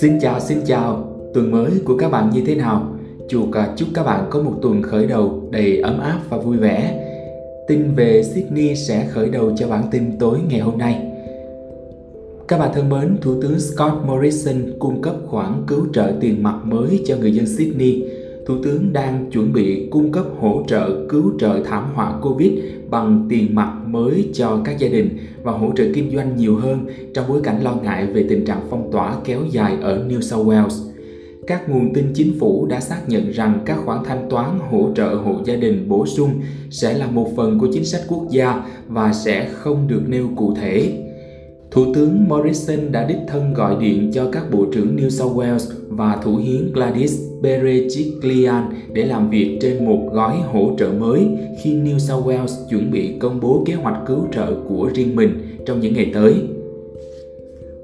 Xin chào, xin chào, tuần mới của các bạn như thế nào? Chuột à, chúc các bạn có một tuần khởi đầu đầy ấm áp và vui vẻ. Tin về Sydney sẽ khởi đầu cho bản tin tối ngày hôm nay. Các bạn thân mến, Thủ tướng Scott Morrison cung cấp khoản cứu trợ tiền mặt mới cho người dân Sydney. Thủ tướng đang chuẩn bị cung cấp hỗ trợ cứu trợ thảm họa Covid bằng tiền mặt mới cho các gia đình và hỗ trợ kinh doanh nhiều hơn trong bối cảnh lo ngại về tình trạng phong tỏa kéo dài ở New South Wales. Các nguồn tin chính phủ đã xác nhận rằng các khoản thanh toán hỗ trợ hộ gia đình bổ sung sẽ là một phần của chính sách quốc gia và sẽ không được nêu cụ thể Thủ tướng Morrison đã đích thân gọi điện cho các bộ trưởng New South Wales và thủ hiến Gladys Berejiklian để làm việc trên một gói hỗ trợ mới khi New South Wales chuẩn bị công bố kế hoạch cứu trợ của riêng mình trong những ngày tới.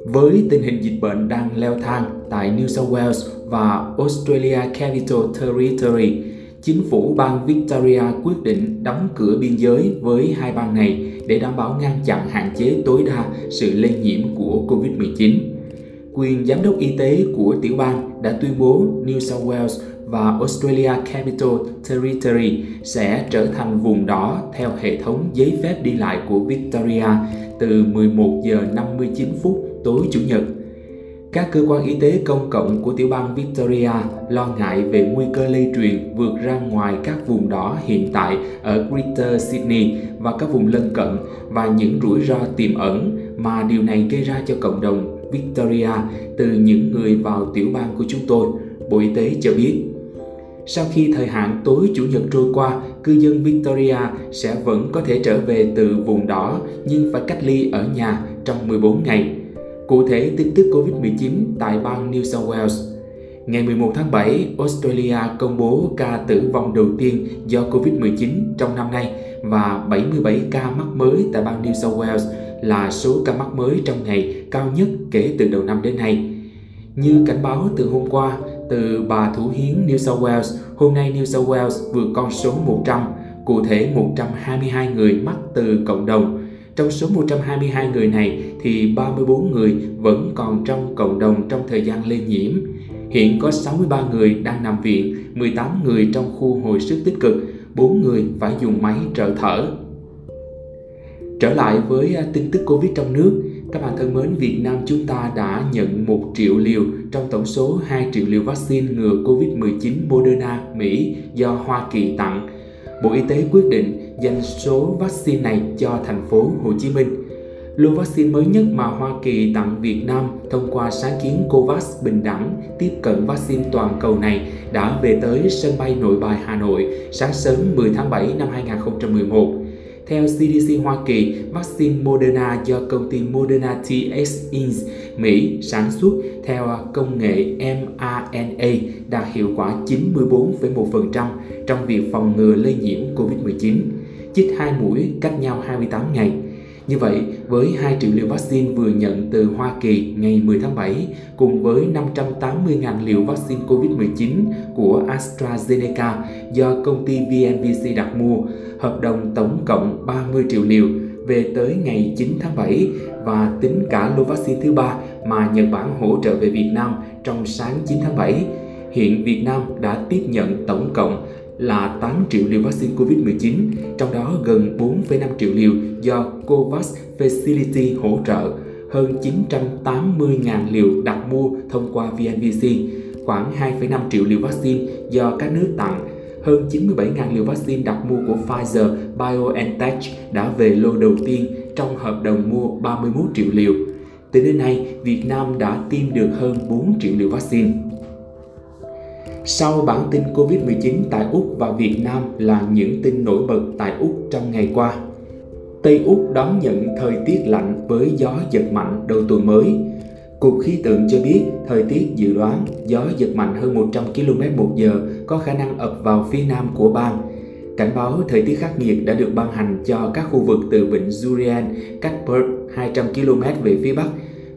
Với tình hình dịch bệnh đang leo thang tại New South Wales và Australia Capital Territory, chính phủ bang Victoria quyết định đóng cửa biên giới với hai bang này để đảm bảo ngăn chặn hạn chế tối đa sự lây nhiễm của COVID-19. Quyền giám đốc y tế của tiểu bang đã tuyên bố New South Wales và Australia Capital Territory sẽ trở thành vùng đỏ theo hệ thống giấy phép đi lại của Victoria từ 11 giờ 59 phút tối Chủ nhật các cơ quan y tế công cộng của tiểu bang Victoria lo ngại về nguy cơ lây truyền vượt ra ngoài các vùng đỏ hiện tại ở Greater Sydney và các vùng lân cận và những rủi ro tiềm ẩn mà điều này gây ra cho cộng đồng Victoria từ những người vào tiểu bang của chúng tôi, Bộ Y tế cho biết. Sau khi thời hạn tối Chủ nhật trôi qua, cư dân Victoria sẽ vẫn có thể trở về từ vùng đỏ nhưng phải cách ly ở nhà trong 14 ngày Cụ thể, tin tức COVID-19 tại bang New South Wales. Ngày 11 tháng 7, Australia công bố ca tử vong đầu tiên do COVID-19 trong năm nay và 77 ca mắc mới tại bang New South Wales là số ca mắc mới trong ngày cao nhất kể từ đầu năm đến nay. Như cảnh báo từ hôm qua, từ bà Thủ Hiến New South Wales, hôm nay New South Wales vượt con số 100, cụ thể 122 người mắc từ cộng đồng trong số 122 người này thì 34 người vẫn còn trong cộng đồng trong thời gian lây nhiễm. Hiện có 63 người đang nằm viện, 18 người trong khu hồi sức tích cực, 4 người phải dùng máy trợ thở. Trở lại với à, tin tức Covid trong nước, các bạn thân mến, Việt Nam chúng ta đã nhận 1 triệu liều trong tổng số 2 triệu liều vaccine ngừa Covid-19 Moderna Mỹ do Hoa Kỳ tặng Bộ Y tế quyết định dành số vaccine này cho thành phố Hồ Chí Minh. Lô vaccine mới nhất mà Hoa Kỳ tặng Việt Nam thông qua sáng kiến COVAX bình đẳng tiếp cận vaccine toàn cầu này đã về tới sân bay nội bài Hà Nội sáng sớm 10 tháng 7 năm 2011. Theo CDC Hoa Kỳ, vaccine Moderna do công ty Moderna TX Inc. Mỹ sản xuất theo công nghệ mRNA đạt hiệu quả 94,1% trong việc phòng ngừa lây nhiễm COVID-19, chích hai mũi cách nhau 28 ngày. Như vậy, với 2 triệu liều vaccine vừa nhận từ Hoa Kỳ ngày 10 tháng 7 cùng với 580.000 liều vaccine COVID-19 của AstraZeneca do công ty VNVC đặt mua, hợp đồng tổng cộng 30 triệu liều về tới ngày 9 tháng 7 và tính cả lô vaccine thứ ba mà Nhật Bản hỗ trợ về Việt Nam trong sáng 9 tháng 7. Hiện Việt Nam đã tiếp nhận tổng cộng là 8 triệu liều vaccine COVID-19, trong đó gần 4,5 triệu liều do COVAX Facility hỗ trợ, hơn 980.000 liều đặt mua thông qua VNVC, khoảng 2,5 triệu liều vaccine do các nước tặng, hơn 97.000 liều vaccine đặt mua của Pfizer BioNTech đã về lô đầu tiên trong hợp đồng mua 31 triệu liều. Tính đến nay, Việt Nam đã tiêm được hơn 4 triệu liều vaccine. Sau bản tin Covid-19 tại Úc và Việt Nam là những tin nổi bật tại Úc trong ngày qua. Tây Úc đón nhận thời tiết lạnh với gió giật mạnh đầu tuần mới. Cục khí tượng cho biết thời tiết dự đoán gió giật mạnh hơn 100 km một giờ có khả năng ập vào phía nam của bang. Cảnh báo thời tiết khắc nghiệt đã được ban hành cho các khu vực từ vịnh durian, cách Perth 200 km về phía bắc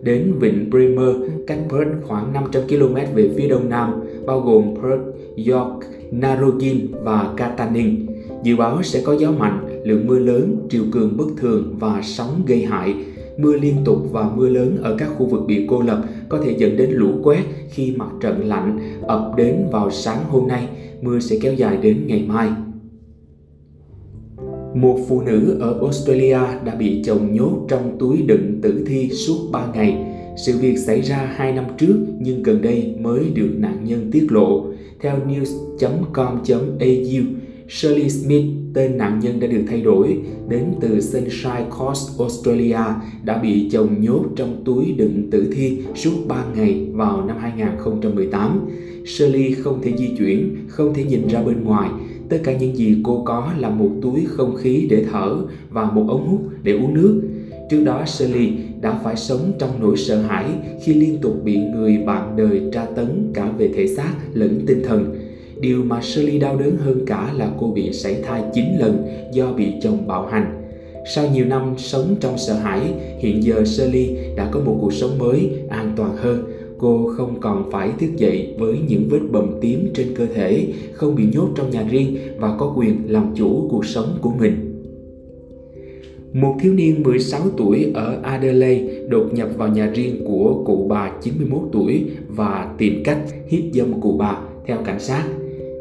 đến vịnh Bremer cách Perth khoảng 500 km về phía đông nam, bao gồm Perth, York, Narrogin và Katanning. Dự báo sẽ có gió mạnh, lượng mưa lớn, triều cường bất thường và sóng gây hại. Mưa liên tục và mưa lớn ở các khu vực bị cô lập có thể dẫn đến lũ quét khi mặt trận lạnh ập đến vào sáng hôm nay. Mưa sẽ kéo dài đến ngày mai. Một phụ nữ ở Australia đã bị chồng nhốt trong túi đựng tử thi suốt 3 ngày. Sự việc xảy ra 2 năm trước nhưng gần đây mới được nạn nhân tiết lộ. Theo news.com.au, Shirley Smith, tên nạn nhân đã được thay đổi, đến từ Sunshine Coast, Australia, đã bị chồng nhốt trong túi đựng tử thi suốt 3 ngày vào năm 2018. Shirley không thể di chuyển, không thể nhìn ra bên ngoài, Tất cả những gì cô có là một túi không khí để thở và một ống hút để uống nước. Trước đó Sally đã phải sống trong nỗi sợ hãi khi liên tục bị người bạn đời tra tấn cả về thể xác lẫn tinh thần. Điều mà Sally đau đớn hơn cả là cô bị sảy thai 9 lần do bị chồng bạo hành. Sau nhiều năm sống trong sợ hãi, hiện giờ Sally đã có một cuộc sống mới, an toàn hơn cô không còn phải thức dậy với những vết bầm tím trên cơ thể, không bị nhốt trong nhà riêng và có quyền làm chủ cuộc sống của mình. Một thiếu niên 16 tuổi ở Adelaide đột nhập vào nhà riêng của cụ bà 91 tuổi và tìm cách hiếp dâm cụ bà theo cảnh sát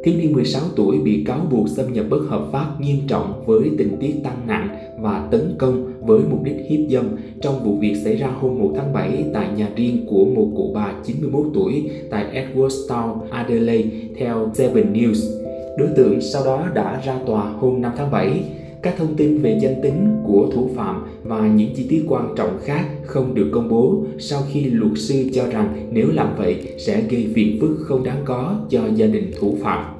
thiếu niên 16 tuổi bị cáo buộc xâm nhập bất hợp pháp nghiêm trọng với tình tiết tăng nặng và tấn công với mục đích hiếp dâm trong vụ việc xảy ra hôm 1 tháng 7 tại nhà riêng của một cụ bà 91 tuổi tại Edwardstown, Adelaide theo Seven News. Đối tượng sau đó đã ra tòa hôm 5 tháng 7 các thông tin về danh tính của thủ phạm và những chi tiết quan trọng khác không được công bố sau khi luật sư cho rằng nếu làm vậy sẽ gây phiền phức không đáng có cho gia đình thủ phạm.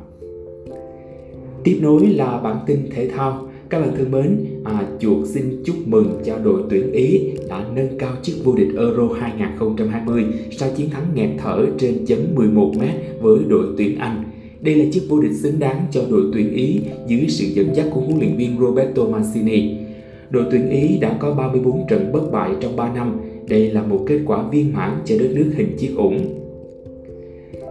Tiếp nối là bản tin thể thao. Các bạn thân mến, à, chuột xin chúc mừng cho đội tuyển Ý đã nâng cao chức vô địch Euro 2020 sau chiến thắng nghẹt thở trên chấm 11m với đội tuyển Anh. Đây là chiếc vô địch xứng đáng cho đội tuyển Ý dưới sự dẫn dắt của huấn luyện viên Roberto Mancini. Đội tuyển Ý đã có 34 trận bất bại trong 3 năm. Đây là một kết quả viên mãn cho đất nước hình chiếc ủng.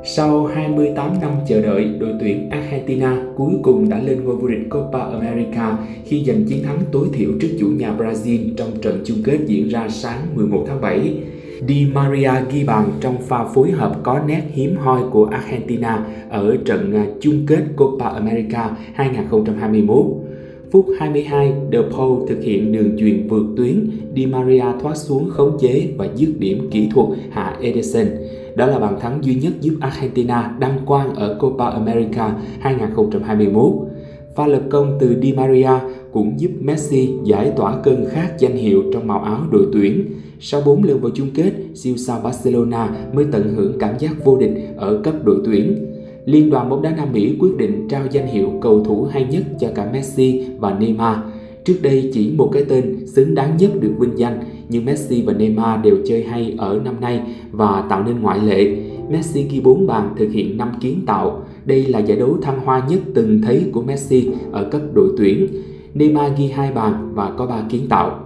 Sau 28 năm chờ đợi, đội tuyển Argentina cuối cùng đã lên ngôi vô địch Copa America khi giành chiến thắng tối thiểu trước chủ nhà Brazil trong trận chung kết diễn ra sáng 11 tháng 7. Di Maria ghi bàn trong pha phối hợp có nét hiếm hoi của Argentina ở trận à, chung kết Copa America 2021. Phút 22, De Paul thực hiện đường chuyền vượt tuyến, Di Maria thoát xuống khống chế và dứt điểm kỹ thuật hạ Ederson. Đó là bàn thắng duy nhất giúp Argentina đăng quang ở Copa America 2021. Pha lập công từ Di Maria cũng giúp Messi giải tỏa cơn khát danh hiệu trong màu áo đội tuyển. Sau 4 lần vào chung kết, siêu sao Barcelona mới tận hưởng cảm giác vô địch ở cấp đội tuyển. Liên đoàn bóng đá Nam Mỹ quyết định trao danh hiệu cầu thủ hay nhất cho cả Messi và Neymar. Trước đây chỉ một cái tên xứng đáng nhất được vinh danh, nhưng Messi và Neymar đều chơi hay ở năm nay và tạo nên ngoại lệ. Messi ghi 4 bàn thực hiện 5 kiến tạo. Đây là giải đấu thăng hoa nhất từng thấy của Messi ở cấp đội tuyển. Neymar ghi 2 bàn và có 3 kiến tạo.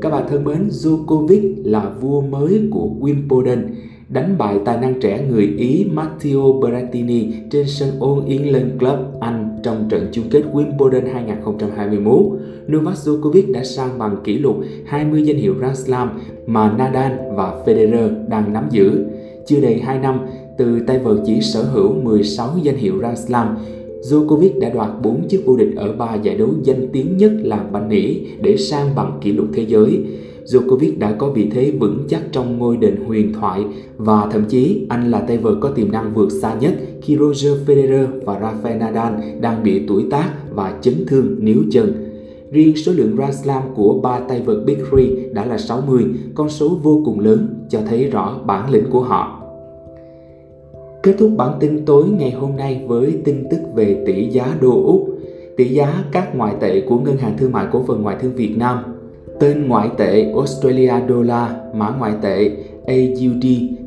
Các bạn thân mến, Djokovic là vua mới của Wimbledon đánh bại tài năng trẻ người Ý Matteo Berrettini trên sân All England Club Anh trong trận chung kết Wimbledon 2021. Novak Djokovic đã sang bằng kỷ lục 20 danh hiệu Grand Slam mà Nadal và Federer đang nắm giữ. Chưa đầy 2 năm, từ tay vợt chỉ sở hữu 16 danh hiệu Grand Slam, Djokovic đã đoạt 4 chức vô địch ở ba giải đấu danh tiếng nhất làng banh nỉ để sang bằng kỷ lục thế giới. Djokovic đã có vị thế vững chắc trong ngôi đền huyền thoại và thậm chí anh là tay vợt có tiềm năng vượt xa nhất khi Roger Federer và Rafael Nadal đang bị tuổi tác và chấn thương níu chân. Riêng số lượng Grand Slam của ba tay vợt Big Three đã là 60, con số vô cùng lớn cho thấy rõ bản lĩnh của họ. Kết thúc bản tin tối ngày hôm nay với tin tức về tỷ giá đô Úc. Tỷ giá các ngoại tệ của Ngân hàng Thương mại Cổ phần Ngoại thương Việt Nam Tên ngoại tệ Australia Dollar, mã ngoại tệ AUD,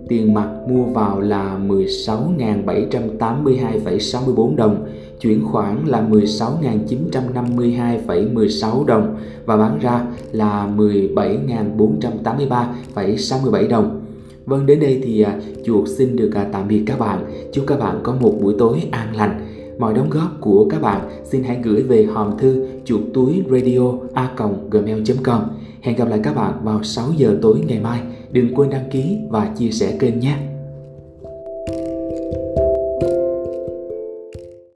tiền mặt mua vào là 16.782,64 đồng, chuyển khoản là 16.952,16 đồng và bán ra là 17.483,67 đồng. Vâng, đến đây thì à, chuột xin được à, tạm biệt các bạn. Chúc các bạn có một buổi tối an lành. Mọi đóng góp của các bạn xin hãy gửi về hòm thư chuột túi radio a gmail.com Hẹn gặp lại các bạn vào 6 giờ tối ngày mai. Đừng quên đăng ký và chia sẻ kênh nhé.